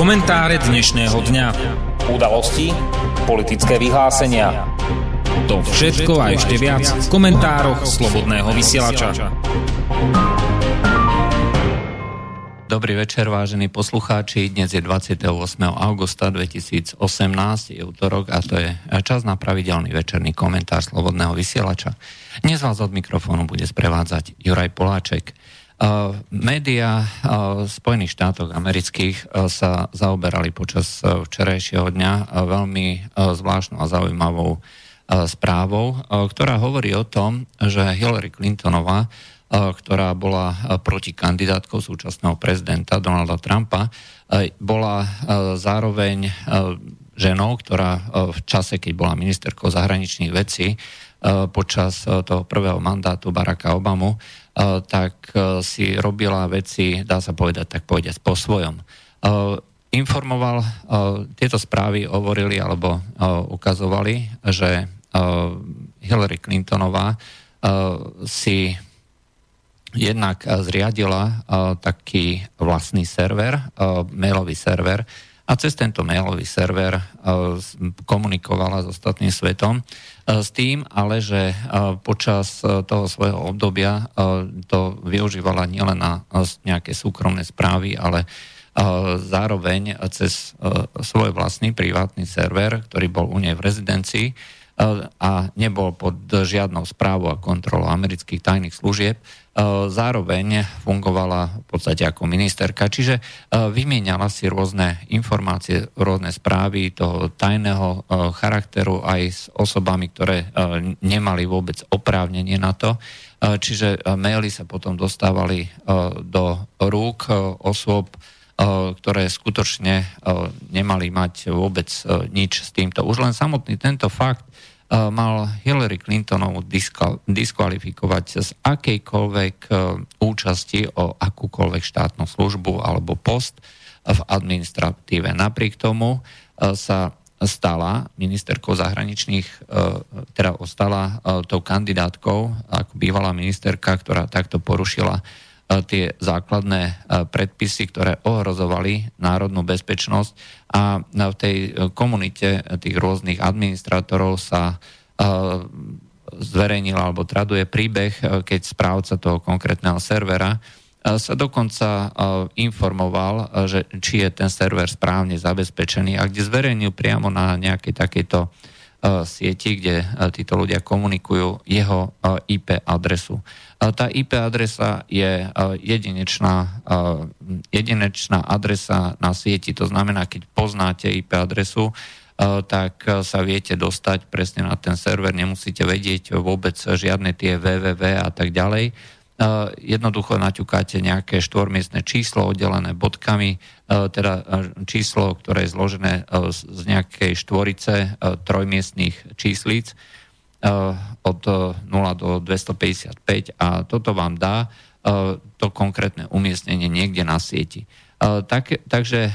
Komentáre dnešného dňa. Udalosti, politické vyhlásenia. To všetko a ešte viac v komentároch Slobodného vysielača. Dobrý večer, vážení poslucháči. Dnes je 28. augusta 2018, je útorok a to je čas na pravidelný večerný komentár Slobodného vysielača. Dnes vás od mikrofónu bude sprevádzať Juraj Poláček. Uh, média uh, Spojených štátov amerických uh, sa zaoberali počas včerajšieho dňa veľmi zvláštnou a zaujímavou správou, ktorá hovorí o tom, že Hillary Clintonová, ktorá bola protikandidátkou súčasného prezidenta Donalda Trumpa, bola zároveň ženou, ktorá v čase, keď bola ministerkou zahraničných vecí, počas toho prvého mandátu Baracka Obamu, Eh, tak eh, si robila veci, dá sa povedať, tak povedať, po svojom. Eh, informoval, tieto správy hovorili alebo ukazovali, že Hillary Clintonová si jednak zriadila taký vlastný server, mailový server, a cez tento mailový server komunikovala s ostatným svetom E, s tým ale, že e, počas e, toho svojho obdobia to využívala nielen na nejaké súkromné správy, ale zároveň cez svoj vlastný privátny server, ktorý bol u nej v rezidencii a nebol pod žiadnou správou a kontrolou amerických tajných služieb, E, zároveň fungovala v podstate ako ministerka, čiže e, vymieniala si rôzne informácie, rôzne správy toho tajného e, charakteru aj s osobami, ktoré nemali vôbec oprávnenie na to. Čiže maily sa potom dostávali do rúk osôb, ktoré skutočne nemali mať vôbec nič s týmto. Už len samotný tento fakt mal Hillary Clintonovú diskvalifikovať z akejkoľvek e, účasti o akúkoľvek štátnu službu alebo post v administratíve. Napriek tomu e, sa stala ministerkou zahraničných, teda ostala tou kandidátkou ako bývalá ministerka, ktorá takto porušila tie základné predpisy, ktoré ohrozovali národnú bezpečnosť. A v tej komunite tých rôznych administrátorov sa zverejnil alebo traduje príbeh, keď správca toho konkrétneho servera sa dokonca informoval, že či je ten server správne zabezpečený a kde zverejnil priamo na nejakej takejto sieti, kde títo ľudia komunikujú jeho IP adresu. Tá IP adresa je jedinečná, jedinečná adresa na sieti, to znamená, keď poznáte IP adresu, tak sa viete dostať presne na ten server, nemusíte vedieť vôbec žiadne tie www a tak ďalej. Jednoducho naťukáte nejaké štvormiestne číslo oddelené bodkami, teda číslo, ktoré je zložené z nejakej štvorice trojmiestných číslic od 0 do 255 a toto vám dá to konkrétne umiestnenie niekde na sieti. Tak, takže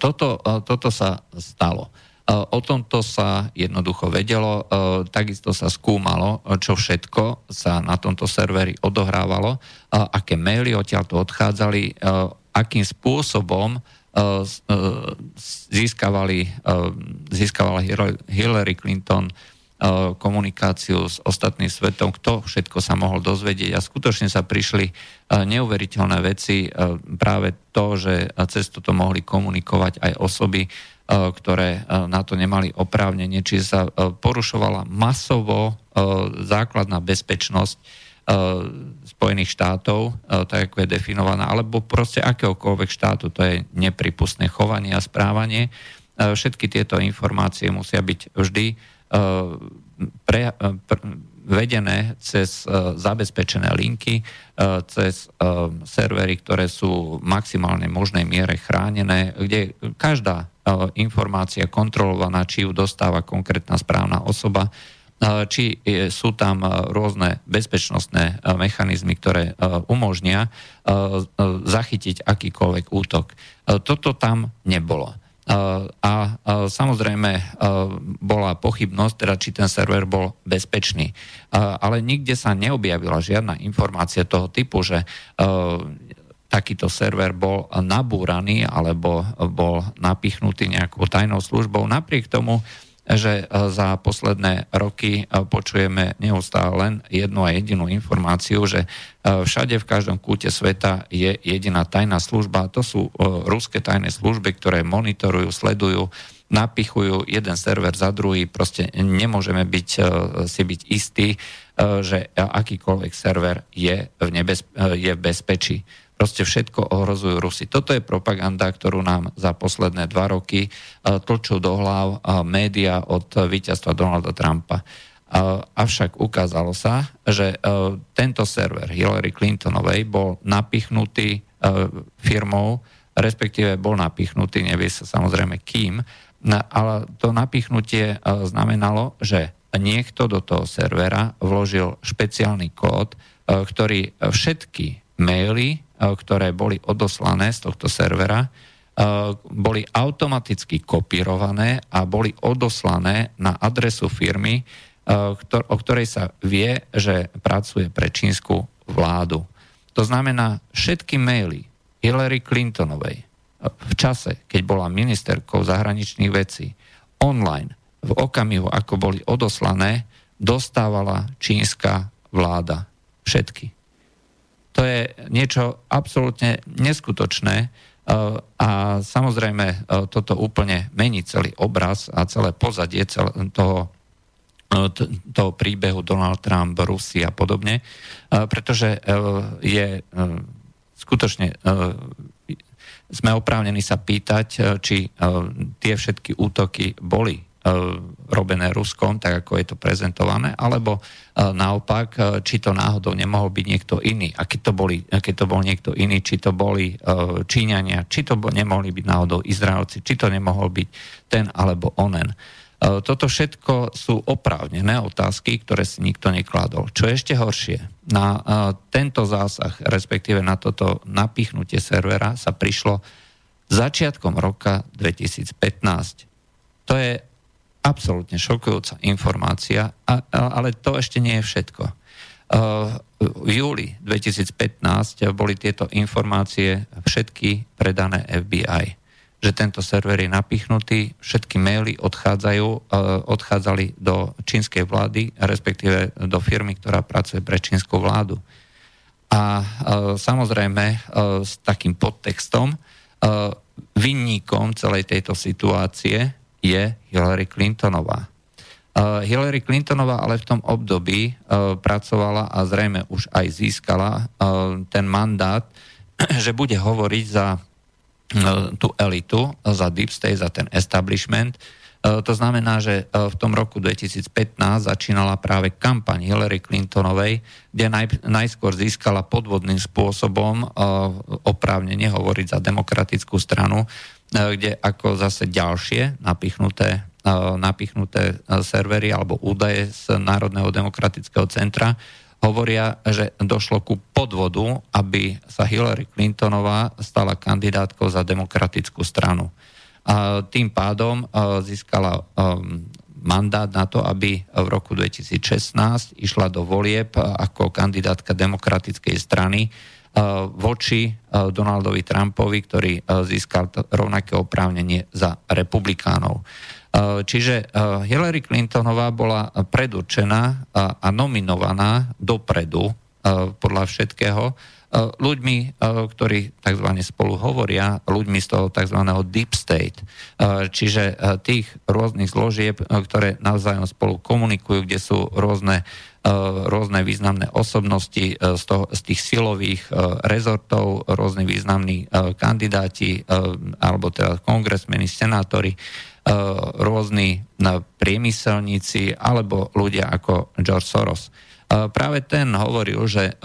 toto, toto sa stalo. O tomto sa jednoducho vedelo, takisto sa skúmalo, čo všetko sa na tomto serveri odohrávalo, aké maily odtiaľto odchádzali, akým spôsobom získavali, získavala Hillary Clinton komunikáciu s ostatným svetom, kto všetko sa mohol dozvedieť. A skutočne sa prišli neuveriteľné veci, práve to, že cez toto mohli komunikovať aj osoby, ktoré na to nemali oprávnenie, čiže sa porušovala masovo základná bezpečnosť Spojených štátov, tak ako je definovaná, alebo proste akéhokoľvek štátu, to je nepripustné chovanie a správanie. Všetky tieto informácie musia byť vždy pre, pre, vedené cez uh, zabezpečené linky, cez servery, ktoré sú v maximálnej možnej miere chránené, kde každá informácia kontrolovaná, či ju dostáva konkrétna správna osoba, či sú tam rôzne bezpečnostné mechanizmy, ktoré umožnia zachytiť akýkoľvek útok. Toto tam nebolo. A samozrejme bola pochybnosť, teda či ten server bol bezpečný. Ale nikde sa neobjavila žiadna informácia toho typu, že takýto server bol nabúraný alebo bol napichnutý nejakou tajnou službou. Napriek tomu, že za posledné roky počujeme neustále len jednu a jedinú informáciu, že všade v každom kúte sveta je jediná tajná služba. To sú ruské tajné služby, ktoré monitorujú, sledujú napichujú jeden server za druhý, proste nemôžeme byť, si byť istí, že akýkoľvek server je v, nebez, je v bezpečí. Proste všetko ohrozujú Rusy. Toto je propaganda, ktorú nám za posledné dva roky tlčú do hlav média od víťazstva Donalda Trumpa. Avšak ukázalo sa, že tento server Hillary Clintonovej bol napichnutý firmou, respektíve bol napichnutý, nevie sa samozrejme kým, ale to napichnutie znamenalo, že niekto do toho servera vložil špeciálny kód, ktorý všetky maily E, ktoré boli odoslané z tohto servera, e, boli automaticky kopírované a boli odoslané na adresu firmy, e, o ktorej sa vie, že pracuje pre čínsku vládu. To znamená, všetky maily Hillary Clintonovej v čase, keď bola ministerkou zahraničných vecí, online, v okamihu, ako boli odoslané, dostávala čínska vláda. Všetky to je niečo absolútne neskutočné uh, a samozrejme uh, toto úplne mení celý obraz a celé pozadie toho, uh, toho príbehu Donald Trump, Rusi a podobne, pretože je skutočne sme oprávnení sa pýtať, či tie všetky útoky boli E, robené Ruskom, tak ako je to prezentované, alebo e, naopak, e, či to náhodou nemohol byť niekto iný. A keď to, boli, keď to bol niekto iný, či to boli Číňania, či to nemohli byť náhodou Izraelci, či to nemohol byť ten alebo onen. Toto všetko sú oprávnené otázky, ktoré si nikto nekladol. Čo je ešte horšie, na tento zásah, respektíve na toto napichnutie servera sa prišlo začiatkom roka 2015. To je absolútne šokujúca informácia, a, ale to ešte nie je všetko. V júli 2015 boli tieto informácie všetky predané FBI, že tento server je napichnutý, všetky maily odchádzajú, odchádzali do čínskej vlády, respektíve do firmy, ktorá pracuje pre čínsku vládu. A samozrejme s takým podtextom, vinníkom celej tejto situácie je Hillary Clintonová. Uh, Hillary Clintonová ale v tom období uh, pracovala a zrejme už aj získala uh, ten mandát, že bude hovoriť za tú elitu, za deep state, za ten establishment. To znamená, že v tom roku 2015 začínala práve kampaň Hillary Clintonovej, kde naj, najskôr získala podvodným spôsobom oprávnenie hovoriť za demokratickú stranu, kde ako zase ďalšie napichnuté, e, napichnuté e, servery alebo údaje z Národného demokratického centra hovoria, že došlo ku podvodu, aby sa Hillary Clintonová stala kandidátkou za demokratickú stranu. A tým pádom získala mandát na to, aby v roku 2016 išla do volieb ako kandidátka demokratickej strany voči Donaldovi Trumpovi, ktorý získal rovnaké oprávnenie za republikánov. Čiže Hillary Clintonová bola predurčená a nominovaná dopredu podľa všetkého ľuďmi, ktorí tzv. spolu hovoria, ľuďmi z toho tzv. deep state, čiže tých rôznych zložieb, ktoré navzájom spolu komunikujú, kde sú rôzne rôzne významné osobnosti z, toho, z tých silových rezortov, rôzne významní kandidáti, alebo teda kongresmeni, senátori, rôzni priemyselníci alebo ľudia ako George Soros. Práve ten hovoril, že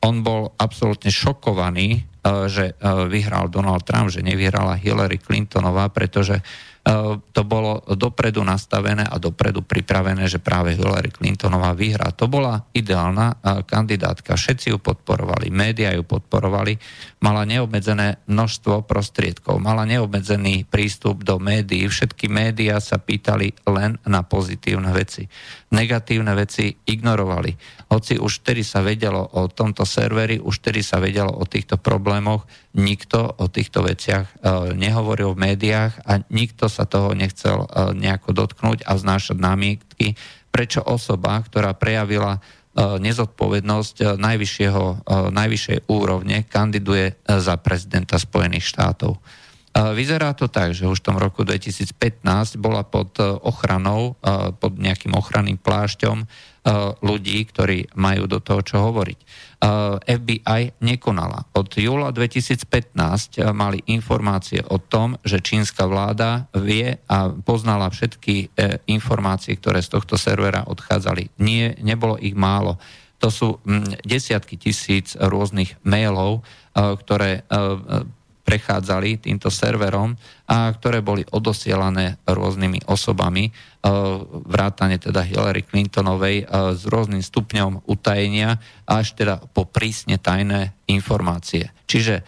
on bol absolútne šokovaný, že vyhral Donald Trump, že nevyhrala Hillary Clintonová, pretože to bolo dopredu nastavené a dopredu pripravené, že práve Hillary Clintonová vyhrá. To bola ideálna kandidátka. Všetci ju podporovali, médiá ju podporovali, mala neobmedzené množstvo prostriedkov, mala neobmedzený prístup do médií. Všetky médiá sa pýtali len na pozitívne veci. Negatívne veci ignorovali. Hoci už vtedy sa vedelo o tomto serveri, už vtedy sa vedelo o týchto problémoch, nikto o týchto veciach e, nehovoril v médiách a nikto sa toho nechcel e, nejako dotknúť a vznášať námietky, prečo osoba, ktorá prejavila e, nezodpovednosť najvyššieho, najvyššej úrovne, kandiduje za prezidenta Spojených štátov. Vyzerá to tak, že už v tom roku 2015 bola pod ochranou, pod nejakým ochranným plášťom ľudí, ktorí majú do toho čo hovoriť. FBI nekonala. Od júla 2015 mali informácie o tom, že čínska vláda vie a poznala všetky informácie, ktoré z tohto servera odchádzali. Nie, nebolo ich málo. To sú desiatky tisíc rôznych mailov, ktoré prechádzali týmto serverom a ktoré boli odosielané rôznymi osobami, e, vrátane teda Hillary Clintonovej e, s rôznym stupňom utajenia až teda po prísne tajné informácie. Čiže e,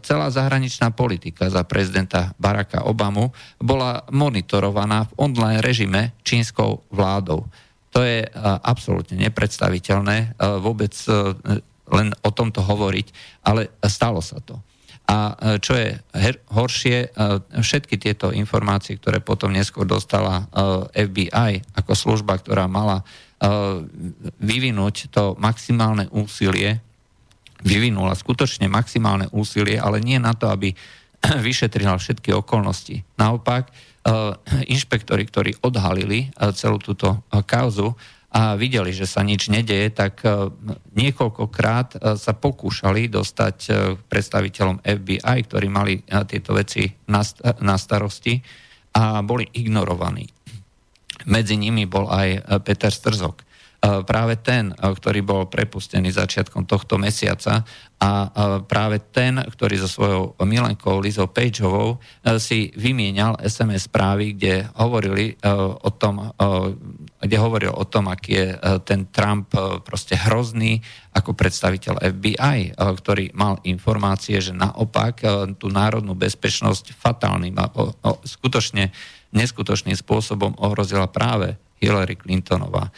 celá zahraničná politika za prezidenta Baracka Obamu bola monitorovaná v online režime čínskou vládou. To je absolútne nepredstaviteľné vôbec len o tomto hovoriť, ale stalo sa to. A e, čo je horšie, e, všetky tieto informácie, ktoré potom neskôr dostala e, FBI ako služba, ktorá mala vyvinúť to maximálne úsilie, vyvinula skutočne maximálne úsilie, ale nie na to, aby vyšetrila všetky okolnosti. Naopak, inšpektori, ktorí odhalili celú túto kauzu, a videli, že sa nič nedeje, tak e, niekoľkokrát e, sa pokúšali dostať e, predstaviteľom FBI, ktorí mali tieto veci na starosti a boli ignorovaní. Medzi nimi bol aj Peter Strzok. Práve ten, ktorý bol prepustený začiatkom tohto mesiaca a práve ten, ktorý so svojou milenkou Lizou Pageovou si vymienial SMS správy, kde hovorili o tom, kde hovoril o tom, aký je e, ten Trump e, proste hrozný ako predstaviteľ FBI, e, ktorý mal informácie, že naopak tú národnú bezpečnosť fatálnym a skutočne neskutočným spôsobom ohrozila práve Hillary Clintonová.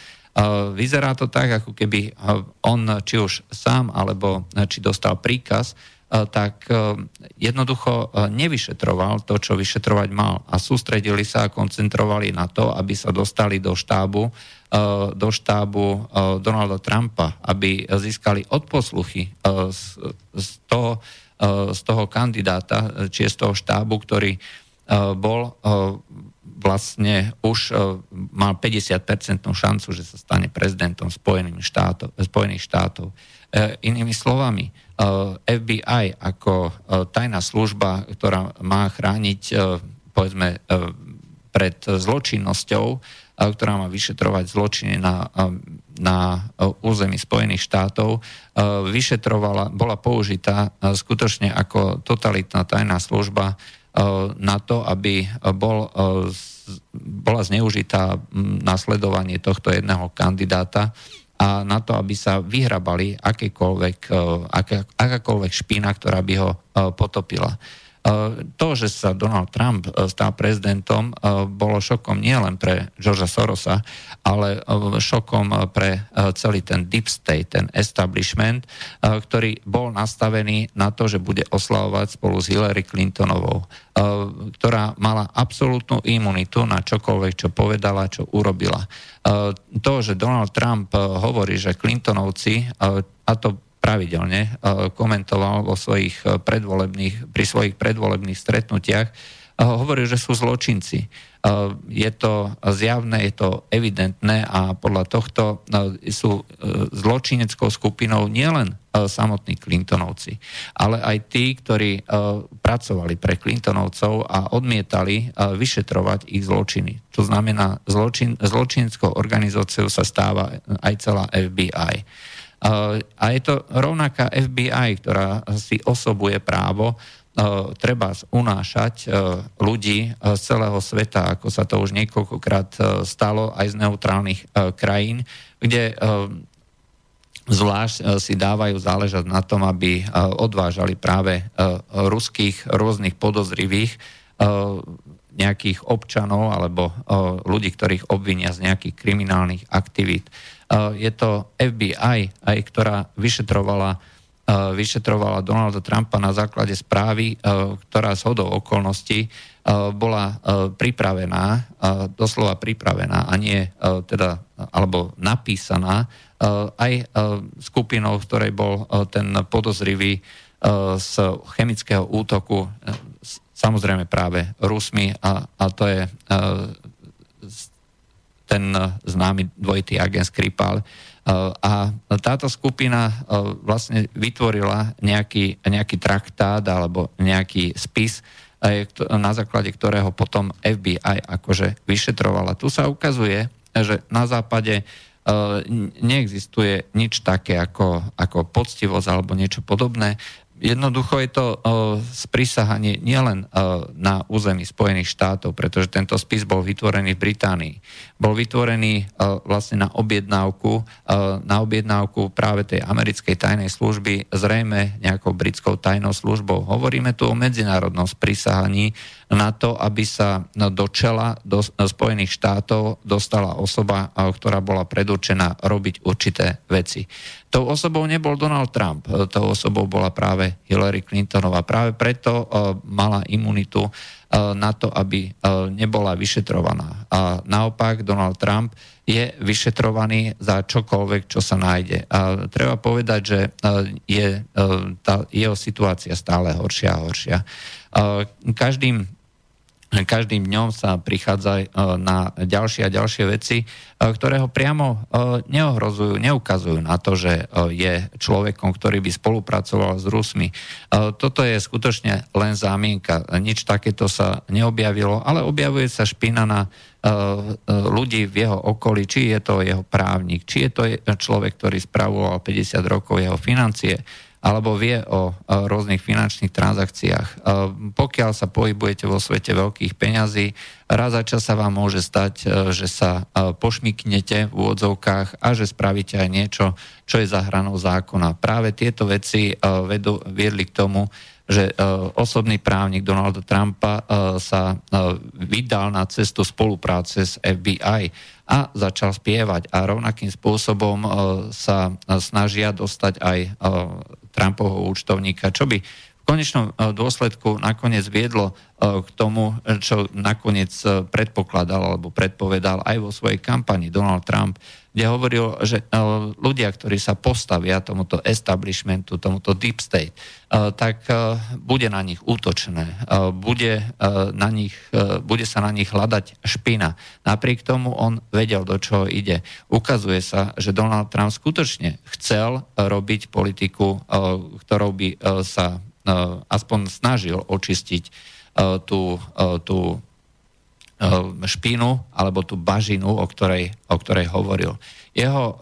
Vyzerá to tak, ako keby on či už sám, alebo či dostal príkaz, E, tak e, jednoducho e, nevyšetroval to, čo vyšetrovať mal. A sústredili sa a koncentrovali na to, aby sa dostali do štábu, do štábu Donalda Trumpa, aby získali odposluchy z, toho, z toho kandidáta, či z toho štábu, ktorý bol vlastne už mal 50% šancu, že sa stane prezidentom Spojených štátov. Spojených štátov. Inými slovami, Eh, FBI ako eh, tajná služba, ktorá má chrániť povedzme pred zločinnosťou, ktorá má vyšetrovať zločiny na, na území Spojených štátov, vyšetrovala, bola použitá skutočne ako totalitná tajná služba na to, aby bol, bola zneužitá nasledovanie tohto jedného kandidáta a na to, aby sa vyhrabali akékoľvek, aká, akákoľvek špína, ktorá by ho potopila. E, to, že sa Donald Trump stal prezidentom, bolo šokom nielen pre Georgea Sorosa, ale šokom pre celý ten deep state, ten establishment, ktorý bol nastavený na to, že bude oslavovať spolu s Hillary Clintonovou, ktorá mala absolútnu imunitu na čokoľvek, čo povedala, čo urobila. To, že Donald Trump hovorí, že Clintonovci, a to pravidelne komentoval vo svojich predvolebných, pri svojich predvolebných stretnutiach, hovorí, že sú zločinci. Je to zjavné, je to evidentné a podľa tohto sú zločineckou skupinou nielen samotní Clintonovci, ale aj tí, ktorí pracovali pre Clintonovcov a odmietali vyšetrovať ich zločiny. To znamená, zločin, zločineckou organizáciou sa stáva aj celá FBI. A je to rovnaká FBI, ktorá si osobuje právo treba unášať ľudí z celého sveta, ako sa to už niekoľkokrát stalo aj z neutrálnych krajín, kde zvlášť si dávajú záležať na tom, aby odvážali práve ruských rôznych podozrivých nejakých občanov alebo ľudí, ktorých obvinia z nejakých kriminálnych aktivít. Je to FBI, aj ktorá vyšetrovala vyšetrovala Donalda Trumpa na základe správy, ktorá z hodou okolností bola pripravená, doslova pripravená a nie teda, alebo napísaná aj skupinou, v ktorej bol ten podozrivý z chemického útoku samozrejme práve Rusmi a, a to je ten známy dvojitý agent Skripal. A táto skupina vlastne vytvorila nejaký, nejaký traktát alebo nejaký spis, na základe ktorého potom FBI akože vyšetrovala. Tu sa ukazuje, že na západe neexistuje nič také ako, ako poctivosť alebo niečo podobné. Jednoducho je to uh, sprísahanie nielen uh, na území Spojených štátov, pretože tento spis bol vytvorený v Británii. Bol vytvorený uh, vlastne na objednávku, uh, na objednávku práve tej americkej tajnej služby, zrejme nejakou britskou tajnou službou. Hovoríme tu o medzinárodnom sprísahaní na to, aby sa do čela do Spojených štátov dostala osoba, ktorá bola predurčená robiť určité veci. Tou osobou nebol Donald Trump, tou osobou bola práve Hillary Clintonová. Práve preto uh, mala imunitu uh, na to, aby uh, nebola vyšetrovaná. A naopak Donald Trump je vyšetrovaný za čokoľvek, čo sa nájde. A treba povedať, že je tá jeho situácia stále horšia a horšia. Každým každým dňom sa prichádza e, na ďalšie a ďalšie veci, e, ktoré ho priamo e, neohrozujú, neukazujú na to, že je človekom, ktorý by spolupracoval s Rusmi. Toto je skutočne len zámienka. Nič takéto sa neobjavilo, ale objavuje sa špina na ľudí v jeho okolí, či je to jeho právnik, či je to človek, ktorý spravoval 50 rokov jeho financie, alebo vie o rôznych finančných transakciách. Pokiaľ sa pohybujete vo svete veľkých peňazí, raz za čas sa vám môže stať, e, že sa e, pošmiknete v úvodzovkách a že spravíte aj niečo, čo je za hranou zákona. Práve tieto veci e, vedú, viedli k tomu, že osobný právnik Donalda Trumpa sa vydal na cestu spolupráce s FBI a začal spievať. A rovnakým spôsobom sa snažia dostať aj Trumpovho účtovníka, čo by konečnom e, dôsledku nakoniec viedlo e, k tomu, čo nakoniec e, predpokladal alebo predpovedal aj vo svojej kampani Donald Trump, kde hovoril, že ľudia, ktorí sa postavia tomuto establishmentu, tomuto deep state, tak bude na nich útočné, bude, na nich, bude sa na nich hľadať špina. Napriek tomu on vedel, do čoho ide. Ukazuje sa, že Donald Trump skutočne chcel robiť politiku, ktorou by sa aspoň snažil očistiť tú, tú Eh, špínu alebo tú bažinu, o ktorej, o ktorej hovoril. Jeho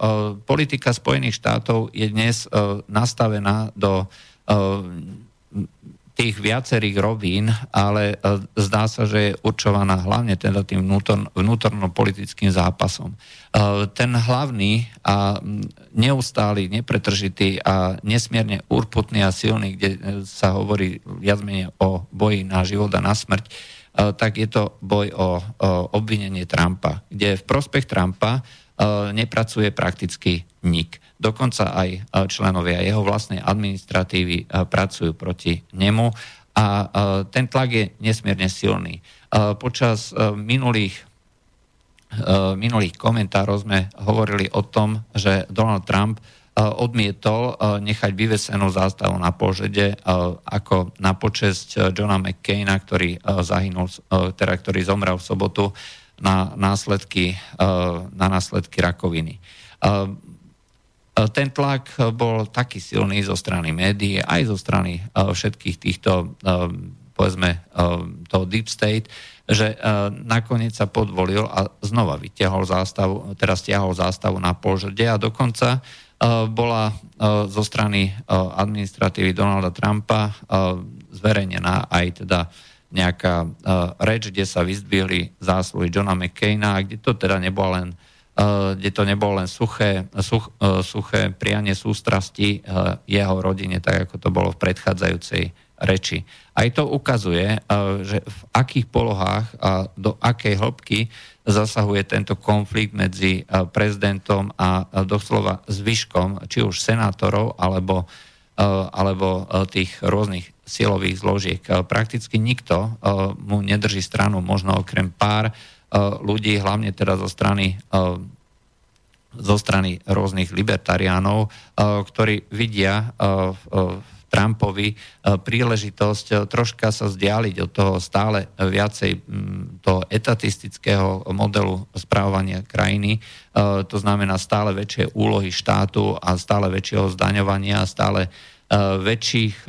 politika Spojených štátov je dnes nastavená do tých viacerých rovín, ale uh, zdá sa, že je určovaná hlavne teda tým vnútor, vnútorno-politickým zápasom. Uh, ten hlavný a neustály, nepretržitý a nesmierne urputný a silný, kde sa hovorí viac menej o boji na život a na smrť, E, tak je to boj o, obvinenie Trumpa, kde v prospech Trumpa e, nepracuje prakticky nik. Dokonca aj e, členovia jeho vlastnej administratívy pracujú proti nemu a ten tlak je nesmierne silný. Počas minulých minulých komentárov sme hovorili o tom, že Donald Trump odmietol nechať vyvesenú zástavu na požede ako na počesť Johna McCaina, ktorý zahynul, teda ktorý zomrel v sobotu na následky, na následky rakoviny. Ten tlak bol taký silný zo strany médií, aj zo strany všetkých týchto, povedzme, toho deep state, že nakoniec sa podvolil a znova vytiahol zástavu, teraz stiahol zástavu na požede a dokonca bola zo strany administratívy Donalda Trumpa zverejnená aj teda nejaká reč, kde sa vyzdvihli zásluhy Johna McCaina, kde to teda nebolo len kde to nebolo len suché, such, suché prianie sústrasti jeho rodine, tak ako to bolo v predchádzajúcej reči. Aj to ukazuje, že v akých polohách a do akej hĺbky zasahuje tento konflikt medzi eh, prezidentom a eh, doslova zvyškom, či už senátorov, alebo, eh, alebo tých rôznych silových zložiek. Prakticky nikto mu nedrží stranu, možno okrem pár ľudí, hlavne teda zo strany zo strany rôznych libertariánov, ktorí vidia v Trumpovi e, príležitosť e, troška sa vzdialiť od toho stále viacej toho etatistického modelu správania krajiny, e, to znamená stále väčšie úlohy štátu a stále väčšieho zdaňovania a stále väčších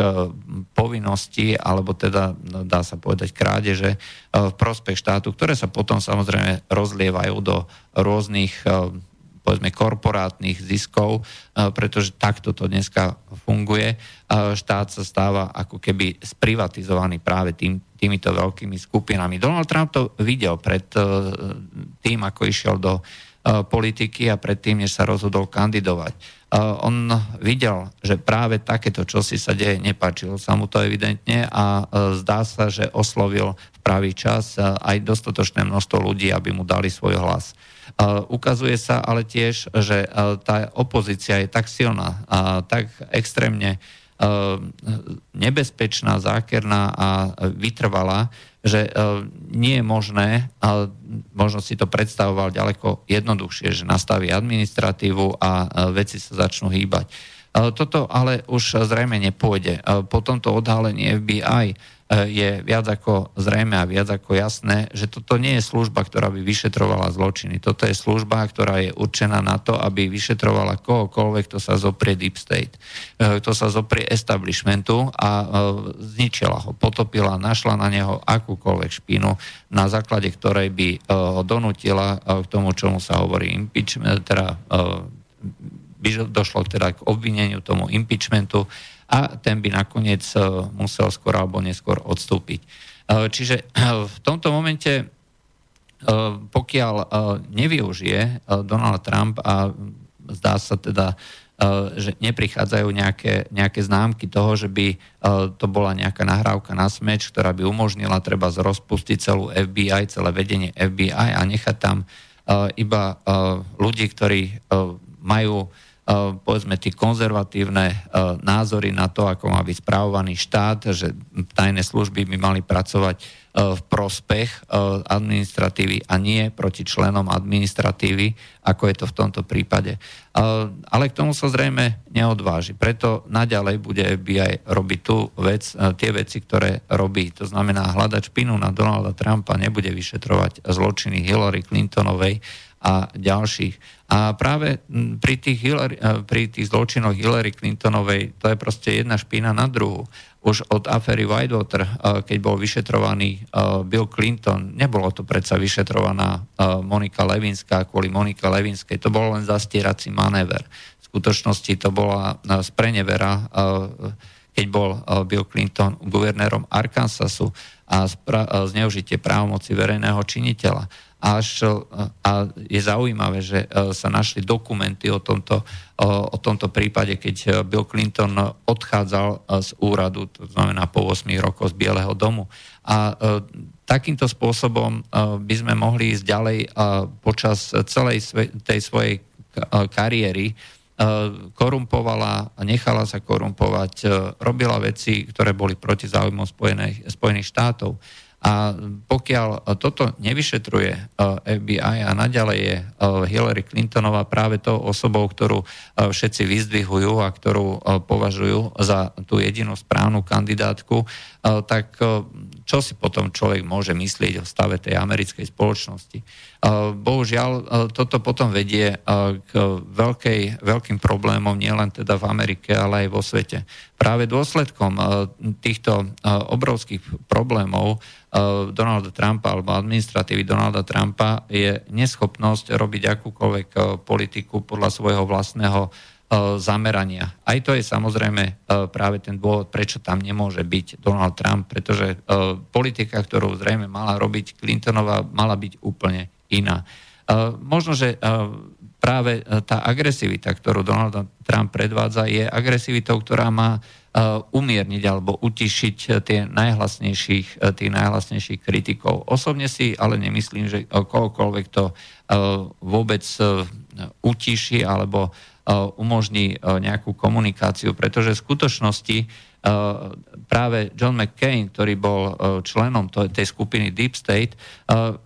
povinností, alebo teda no, dá sa povedať krádeže v prospech štátu, ktoré sa potom samozrejme rozlievajú do rôznych povedzme korporátnych ziskov, e, pretože takto to dneska funguje. E, štát sa stáva ako keby sprivatizovaný práve tým, týmito veľkými skupinami. Donald Trump to videl pred e, tým, ako išiel do politiky a predtým, než sa rozhodol kandidovať. On videl, že práve takéto čosi sa deje, nepáčilo sa mu to evidentne a zdá sa, že oslovil v pravý čas aj dostatočné množstvo ľudí, aby mu dali svoj hlas. Ukazuje sa ale tiež, že tá opozícia je tak silná tak extrémne nebezpečná, zákerná a vytrvalá, že nie je možné, možno si to predstavoval ďaleko jednoduchšie, že nastaví administratívu a veci sa začnú hýbať. Toto ale už zrejme nepôjde. Po tomto odhalení FBI je viac ako zrejme a viac ako jasné, že toto nie je služba, ktorá by vyšetrovala zločiny. Toto je služba, ktorá je určená na to, aby vyšetrovala kohokoľvek, kto sa zoprie Deep State, e, kto sa zoprie establishmentu a e, zničila ho, potopila, našla na neho akúkoľvek špínu, na základe ktorej by ho donutila k tomu, čomu sa hovorí impeachment, teda by došlo teda k obvineniu tomu impeachmentu a ten by nakoniec e, musel skôr alebo neskôr odstúpiť. E, čiže v tomto momente, e, pokiaľ nevyužije Donald Trump a zdá sa teda, že neprichádzajú nejaké, nejaké známky toho, že by to bola nejaká nahrávka na smeč, ktorá by umožnila treba rozpustiť celú FBI, celé vedenie FBI a nechať tam iba ľudí, ktorí majú povedzme tie konzervatívne eh, názory na to, ako má byť správovaný štát, že tajné služby by mali pracovať eh, v prospech administratívy a nie proti členom administratívy, ako je to v tomto prípade. Ale k tomu sa zrejme neodváži. Preto naďalej bude FBI robiť tú vec, tie veci, ktoré robí. To znamená hľadať špinu na Donalda Trumpa, nebude vyšetrovať zločiny Hillary Clintonovej, a ďalších. A práve pri tých, Hillary, pri tých zločinoch Hillary Clintonovej to je proste jedna špína na druhú. Už od afery Whitewater, keď bol vyšetrovaný Bill Clinton, nebolo to predsa vyšetrovaná Monika Levinská kvôli Monike Levinskej, to bolo len zastierací manéver. V skutočnosti to bola sprenevera, keď bol Bill Clinton guvernérom Arkansasu a zneužitie právomoci verejného činiteľa až, e, a je zaujímavé, že e, sa našli dokumenty o tomto, o tomto prípade, keď e, Bill Clinton odchádzal z úradu, to znamená po 8 rokoch z Bieleho domu. A takýmto spôsobom by sme mohli ísť ďalej počas celej tej svojej kariéry korumpovala, nechala sa korumpovať, robila veci, ktoré boli proti záujmom Spojených, Spojených štátov. A pokiaľ toto nevyšetruje eh, FBI a naďalej je eh, Hillary Clintonová práve tou osobou, ktorú všetci vyzdvihujú a ktorú považujú za tú jedinú správnu kandidátku, tak čo si potom človek môže myslieť o stave tej americkej spoločnosti. Bohužiaľ, toto potom vedie k veľkej, veľkým problémom nielen teda v Amerike, ale aj vo svete. Práve dôsledkom týchto obrovských problémov Donalda Trumpa alebo administratívy Donalda Trumpa je neschopnosť robiť akúkoľvek politiku podľa svojho vlastného zamerania. Aj to je samozrejme práve ten dôvod, prečo tam nemôže byť Donald Trump, pretože politika, ktorú zrejme mala robiť Clintonová, mala byť úplne iná. Možno, že práve tá agresivita, ktorú Donald Trump predvádza, je agresivitou, ktorá má umierniť alebo utišiť tie najhlasnejších, tých najhlasnejších kritikov. Osobne si ale nemyslím, že kohokoľvek to vôbec utiši alebo umožní nejakú komunikáciu, pretože v skutočnosti práve John McCain, ktorý bol členom tej skupiny Deep State,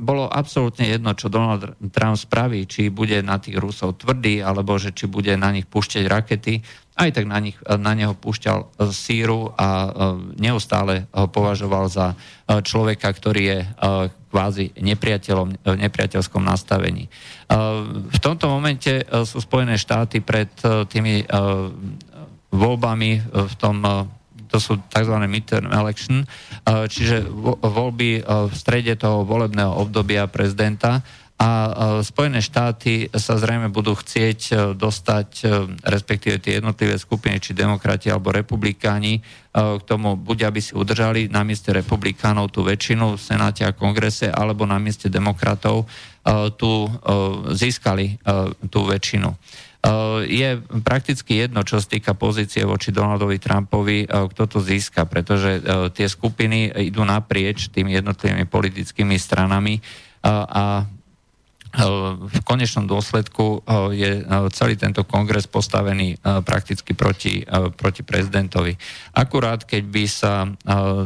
bolo absolútne jedno, čo Donald Trump spraví, či bude na tých Rusov tvrdý, alebo že či bude na nich púšťať rakety. Aj tak na, nich, na neho púšťal e, síru a e, neustále ho považoval za e, človeka, ktorý je kvázi nepriateľom, v nepriateľskom nastavení. V tomto momente sú Spojené štáty pred tými voľbami v tom to sú tzv. midterm election, čiže voľby v strede toho volebného obdobia prezidenta a Spojené štáty sa zrejme budú chcieť e, dostať, e, respektíve tie jednotlivé skupiny, či demokrati alebo republikáni, e, k tomu buď aby si udržali na mieste republikánov tú väčšinu v Senáte a kongrese, alebo na mieste demokratov tu získali tú väčšinu. Je prakticky jedno, čo sa týka pozície voči Donaldovi Trumpovi, kto to získa, pretože tie skupiny idú naprieč tými jednotlivými politickými stranami a v konečnom dôsledku eh, je eh, celý tento kongres postavený eh, prakticky proti, proti prezidentovi. Akurát, keď by sa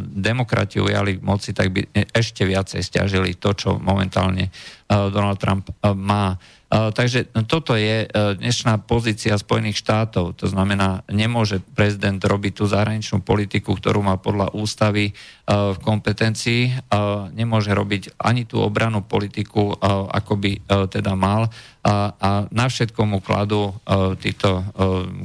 demokrati ujali moci, tak by ešte viacej stiažili to, čo momentálne Donald Trump má. Takže toto je dnešná pozícia Spojených štátov. To znamená, nemôže prezident robiť tú zahraničnú politiku, ktorú má podľa ústavy v kompetencii, nemôže robiť ani tú obranú politiku, ako by teda mal. A na všetko mu kladú títo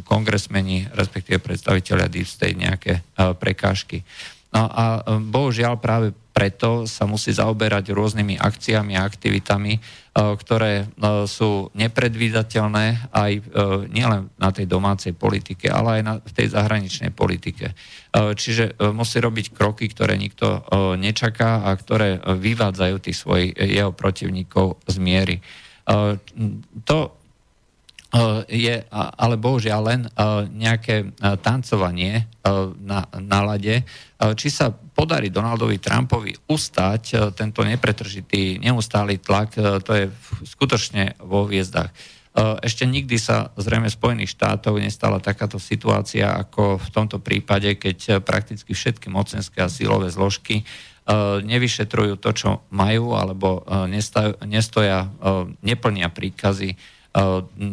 kongresmeni, respektíve predstaviteľia Deep nejaké prekážky. No a bohužiaľ práve preto sa musí zaoberať rôznymi akciami a aktivitami, e, ktoré e, sú nepredvídateľné aj e, nielen na tej domácej politike, ale aj na, v tej zahraničnej politike. Čiže musí robiť kroky, ktoré nikto nečaká a ktoré vyvádzajú tých svojich jeho protivníkov z miery. To je ale bohužiaľ len nejaké tancovanie na, na lade, či sa podarí Donaldovi Trumpovi ustať tento nepretržitý, neustály tlak, to je skutočne vo hviezdach. Ešte nikdy sa zrejme Spojených štátov nestala takáto situácia ako v tomto prípade, keď prakticky všetky mocenské a sílové zložky nevyšetrujú to, čo majú, alebo nestoja, neplnia príkazy Eh,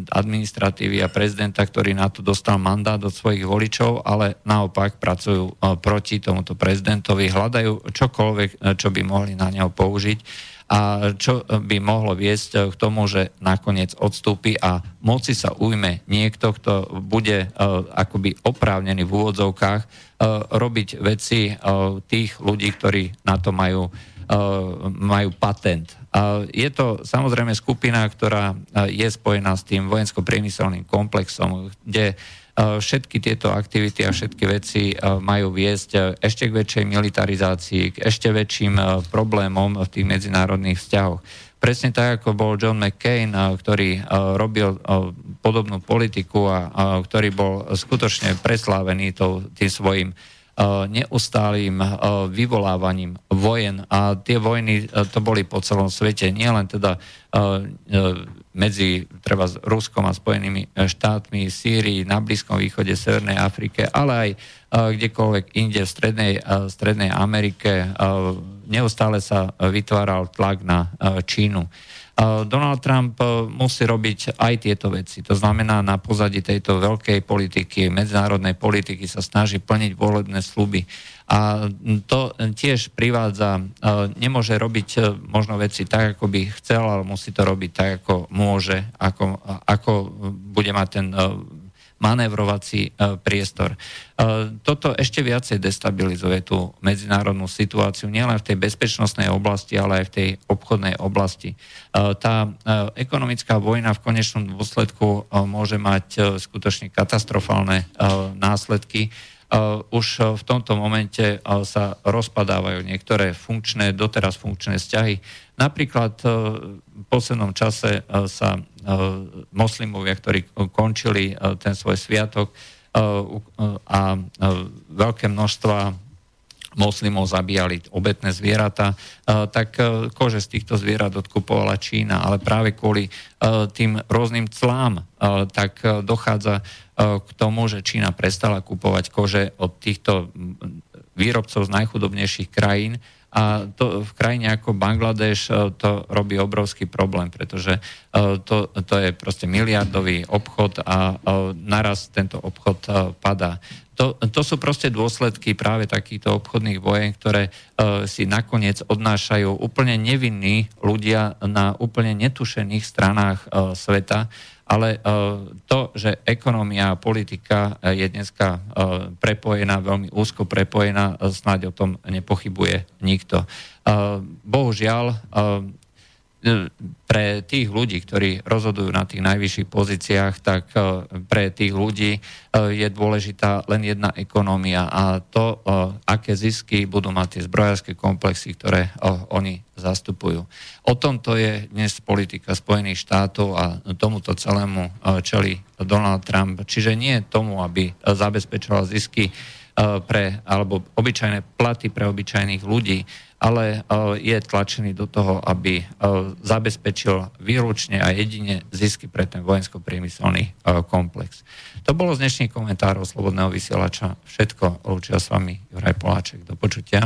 administratívy a prezidenta, ktorý na to dostal mandát od svojich voličov, ale naopak pracujú eh, proti tomuto prezidentovi, hľadajú čokoľvek, eh, čo by mohli na neho použiť a čo by mohlo viesť k tomu, že nakoniec odstúpi a moci sa ujme niekto, kto bude akoby oprávnený v úvodzovkách robiť veci tých ľudí, ktorí na to majú majú patent. Je to samozrejme skupina, ktorá je spojená s tým vojensko-priemyselným komplexom, kde všetky tieto aktivity a všetky veci majú viesť ešte k väčšej militarizácii, k ešte väčším problémom v tých medzinárodných vzťahoch. Presne tak, ako bol John McCain, ktorý robil podobnú politiku a ktorý bol skutočne preslávený tým svojim neustálým vyvolávaním vojen a tie vojny to boli po celom svete, nielen teda medzi treba s Ruskom a Spojenými štátmi, Sýrii, na Blízkom východe, Severnej Afrike, ale aj kdekoľvek inde v Strednej, Strednej Amerike. Neustále sa vytváral tlak na Čínu. Donald Trump e, musí robiť aj tieto veci. To znamená, na pozadí tejto veľkej politiky, medzinárodnej politiky sa snaží plniť volebné sluby. A to tiež privádza, e, nemôže robiť e, možno veci tak, ako by chcel, ale musí to robiť tak, ako môže, ako, ako bude mať ten manevrovací priestor. Toto ešte viacej destabilizuje tú medzinárodnú situáciu nielen v tej bezpečnostnej oblasti, ale aj v tej obchodnej oblasti. Tá ekonomická vojna v konečnom dôsledku môže mať skutočne katastrofálne následky už uh, v tomto momente uh, sa rozpadávajú niektoré funkčné, doteraz funkčné vzťahy. Napríklad v poslednom čase sa moslimovia, ktorí končili ten svoj sviatok a veľké množstva moslimov zabíjali obetné zvieratá, tak kože z týchto zvierat odkupovala Čína, ale práve kvôli tým rôznym clám tak dochádza k tomu, že Čína prestala kupovať kože od týchto výrobcov z najchudobnejších krajín a to v krajine ako Bangladeš to robí obrovský problém, pretože to, to je proste miliardový obchod a naraz tento obchod padá. To, to sú proste dôsledky práve takýchto obchodných vojen, ktoré si nakoniec odnášajú úplne nevinní ľudia na úplne netušených stranách sveta ale e, to, že ekonomia a politika e, je dneska e, prepojená, veľmi úzko prepojená, snáď o tom nepochybuje nikto. Bohužiaľ, pre tých ľudí, ktorí rozhodujú na tých najvyšších pozíciách, tak e, pre tých ľudí e, je dôležitá len jedna ekonómia a to, e, aké zisky budú mať tie zbrojárske komplexy, ktoré oni zastupujú. O tomto je dnes politika Spojených štátov a tomuto celému čeli Donald Trump. Čiže nie tomu, aby zabezpečoval zisky pre, alebo obyčajné platy pre obyčajných ľudí, ale e, je tlačený do toho, aby e, zabezpečil výručne a jedine zisky pre ten vojensko-priemyselný e, komplex. To bolo z dnešných komentárov Slobodného vysielača. Všetko. Lúčia s vami Juraj Poláček. Do počutia.